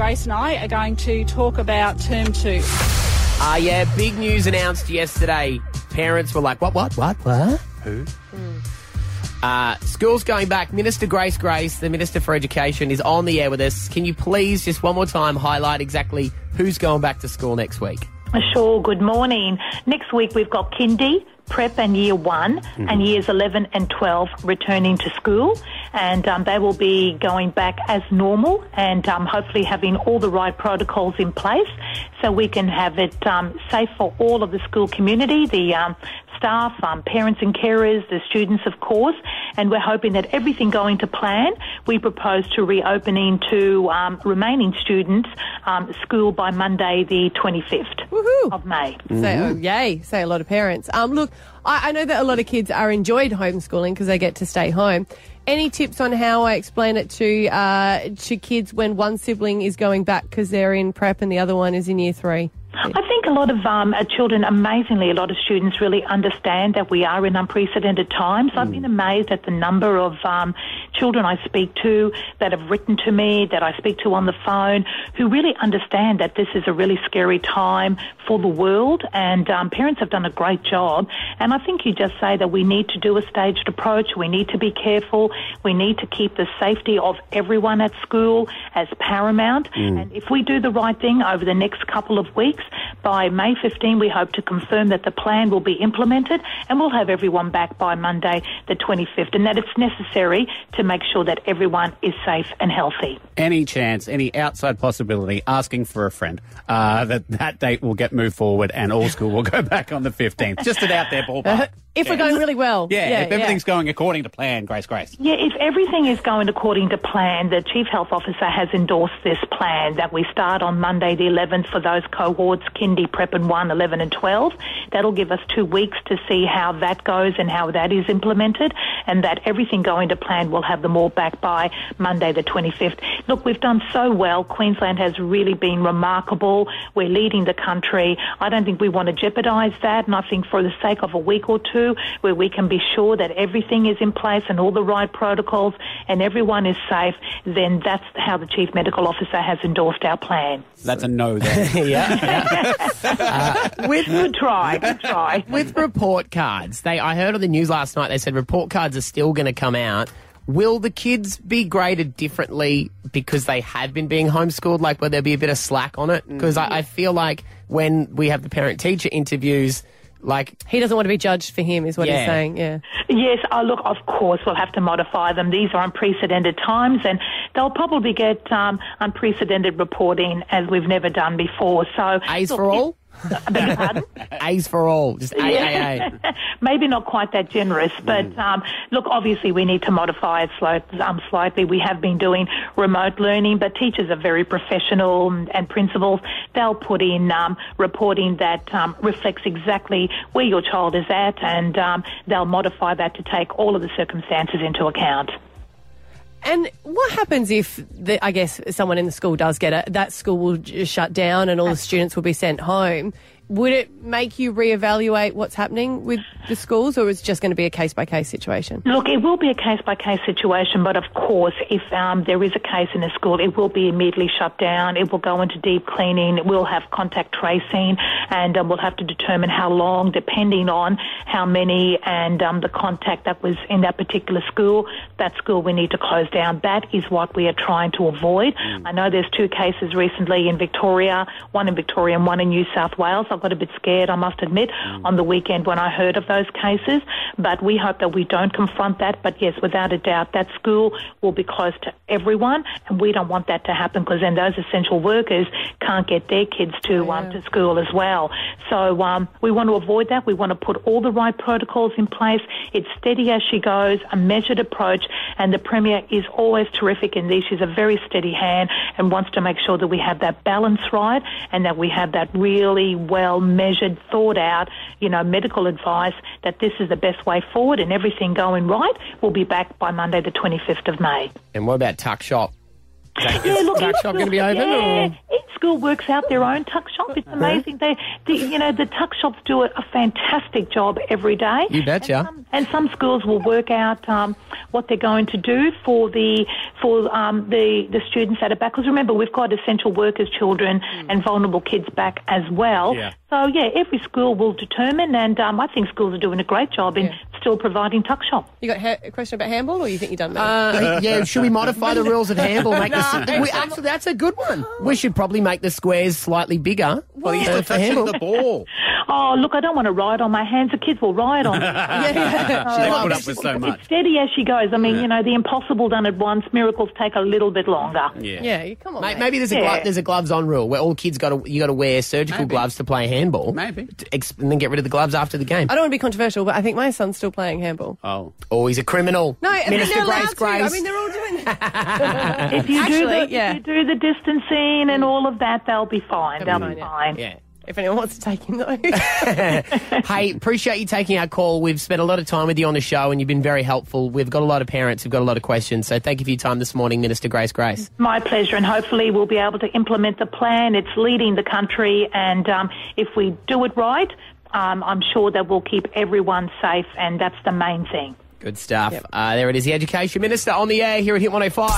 Grace and I are going to talk about term two. Ah, yeah, big news announced yesterday. Parents were like, what, what, what, what? Who? Uh, school's going back. Minister Grace Grace, the Minister for Education, is on the air with us. Can you please just one more time highlight exactly who's going back to school next week? Sure, good morning. Next week we've got kindy, prep and year one and years 11 and 12 returning to school and um, they will be going back as normal and um, hopefully having all the right protocols in place so we can have it um, safe for all of the school community, the um, staff, um, parents and carers, the students of course and we're hoping that everything going to plan, we propose to reopening to um, remaining students um, school by Monday the 25th Woohoo! of May. Say, oh, yay, say a lot of parents. Um, look, I, I know that a lot of kids are enjoyed homeschooling because they get to stay home. Any tips on how I explain it to uh, to kids when one sibling is going back because they're in prep and the other one is in year three? I think a lot of um, uh, children, amazingly, a lot of students really understand that we are in unprecedented times. I've been amazed at the number of um, children I speak to that have written to me, that I speak to on the phone, who really understand that this is a really scary time for the world. And um, parents have done a great job. And I think you just say that we need to do a staged approach. We need to be careful. We need to keep the safety of everyone at school as paramount. And if we do the right thing over the next couple of weeks, by May 15, we hope to confirm that the plan will be implemented and we'll have everyone back by Monday, the 25th, and that it's necessary to make sure that everyone is safe and healthy. Any chance, any outside possibility, asking for a friend uh, that that date will get moved forward and all school will go back on the 15th. Just an out there ballpark. If we're going really well. Yeah, if everything's going according to plan, Grace Grace. Yeah, if everything is going according to plan, the Chief Health Officer has endorsed this plan that we start on Monday the 11th for those cohorts, Kindy, Prep and 1, 11 and 12. That'll give us two weeks to see how that goes and how that is implemented and that everything going to plan will have them all back by Monday the 25th. Look, we've done so well. Queensland has really been remarkable. We're leading the country. I don't think we want to jeopardise that and I think for the sake of a week or two where we can be sure that everything is in place and all the right protocols and everyone is safe, then that's how the Chief Medical Officer has endorsed our plan. That's a no there. yeah. Uh, with good try, good try. With report cards, they I heard on the news last night they said report cards are still going to come out. Will the kids be graded differently because they have been being homeschooled? Like, will there be a bit of slack on it? Mm. Because I, I feel like when we have the parent teacher interviews, like He doesn't want to be judged for him, is what Yeah. he's saying. Yeah. Yes, oh, look, of course, we'll have to modify them. These are unprecedented times, and they'll probably get um, unprecedented reporting as we've never done before. So, A's look, for all, I beg your pardon? A's for all, just A A A. Maybe not quite that generous, but Mm. um, look, obviously we need to modify it um, slightly. We have been doing remote learning, but teachers are very professional and, and principals. They'll put in um, reporting that um, reflects exactly where your child is at, and um, they'll modify that to take all of the circumstances into account. And what happens if, the, I guess, someone in the school does get it? That school will shut down and all the students will be sent home. Would it make you reevaluate what's happening with the schools, or is it just going to be a case by case situation? Look, it will be a case by case situation, but of course, if um, there is a case in a school, it will be immediately shut down. It will go into deep cleaning. It will have contact tracing, and um, we'll have to determine how long, depending on how many and um, the contact that was in that particular school. That school we need to close down. That is what we are trying to avoid. I know there's two cases recently in Victoria, one in Victoria and one in New South Wales. I got a bit scared, I must admit, on the weekend when I heard of those cases. But we hope that we don't confront that. But yes, without a doubt, that school will be closed to everyone, and we don't want that to happen because then those essential workers can't get their kids to um, to school as well. So um, we want to avoid that. We want to put all the right protocols in place. It's steady as she goes, a measured approach, and the premier is always terrific in these. She's a very steady hand and wants to make sure that we have that balance right and that we have that really well measured, thought out, you know, medical advice that this is the best way forward and everything going right. We'll be back by Monday, the 25th of May. And what about tuck shop? Is, that, Yeah, is look, tuck shop going to be open? Yeah, Or? School works out their own tuck shop. It's amazing. They, the, you know, the tuck shops do a, a fantastic job every day. You betcha. And some, and some schools will work out um, what they're going to do for the for um, the the students that are back. Because remember, we've got essential workers, children, and vulnerable kids back as well. Yeah. So yeah, every school will determine, and um, I think schools are doing a great job in Yeah. Still providing tuck shop. You got ha- a question about handball, or you think you've done that? Uh, yeah, should we modify the rules of handball? Make the, we, actually, that's a good one. We should probably make the squares slightly bigger Well, he's uh, still for touching handball. the ball. Oh, look, I don't want to ride on my hands. The kids will ride on me. yeah, yeah. They Oh, put up with so much. It's steady as she goes. I mean, you know, the impossible done at once. Miracles take a little bit longer. Yeah. yeah, come on. Mate, mate. maybe there's a Yeah. glo- there's a gloves on rule where all kids got to you got to wear surgical Maybe. gloves to play handball. Maybe. To ex- and then get rid of the gloves after the game. I don't want to be controversial, but I think my son's still playing handball. Oh. Oh, he's a criminal. No, I mean, Minister they're allowed Grace to. Grace. I mean, they're all doing that. If you do Actually, the, yeah. if you do the distancing and all of that, they'll be fine. They'll They'll be be fine, fine. yeah. if anyone wants to take him, though. Hey, appreciate you taking our call. We've spent a lot of time with you on the show, and you've been very helpful. We've got a lot of parents who've got a lot of questions. So thank you for your time this morning, Minister Grace Grace. My pleasure, and hopefully we'll be able to implement the plan. It's leading the country, and um, if we do it right, um, I'm sure that we'll keep everyone safe, and that's the main thing. Good stuff. Uh, there it is, the Education Minister on the air here at Hit 105.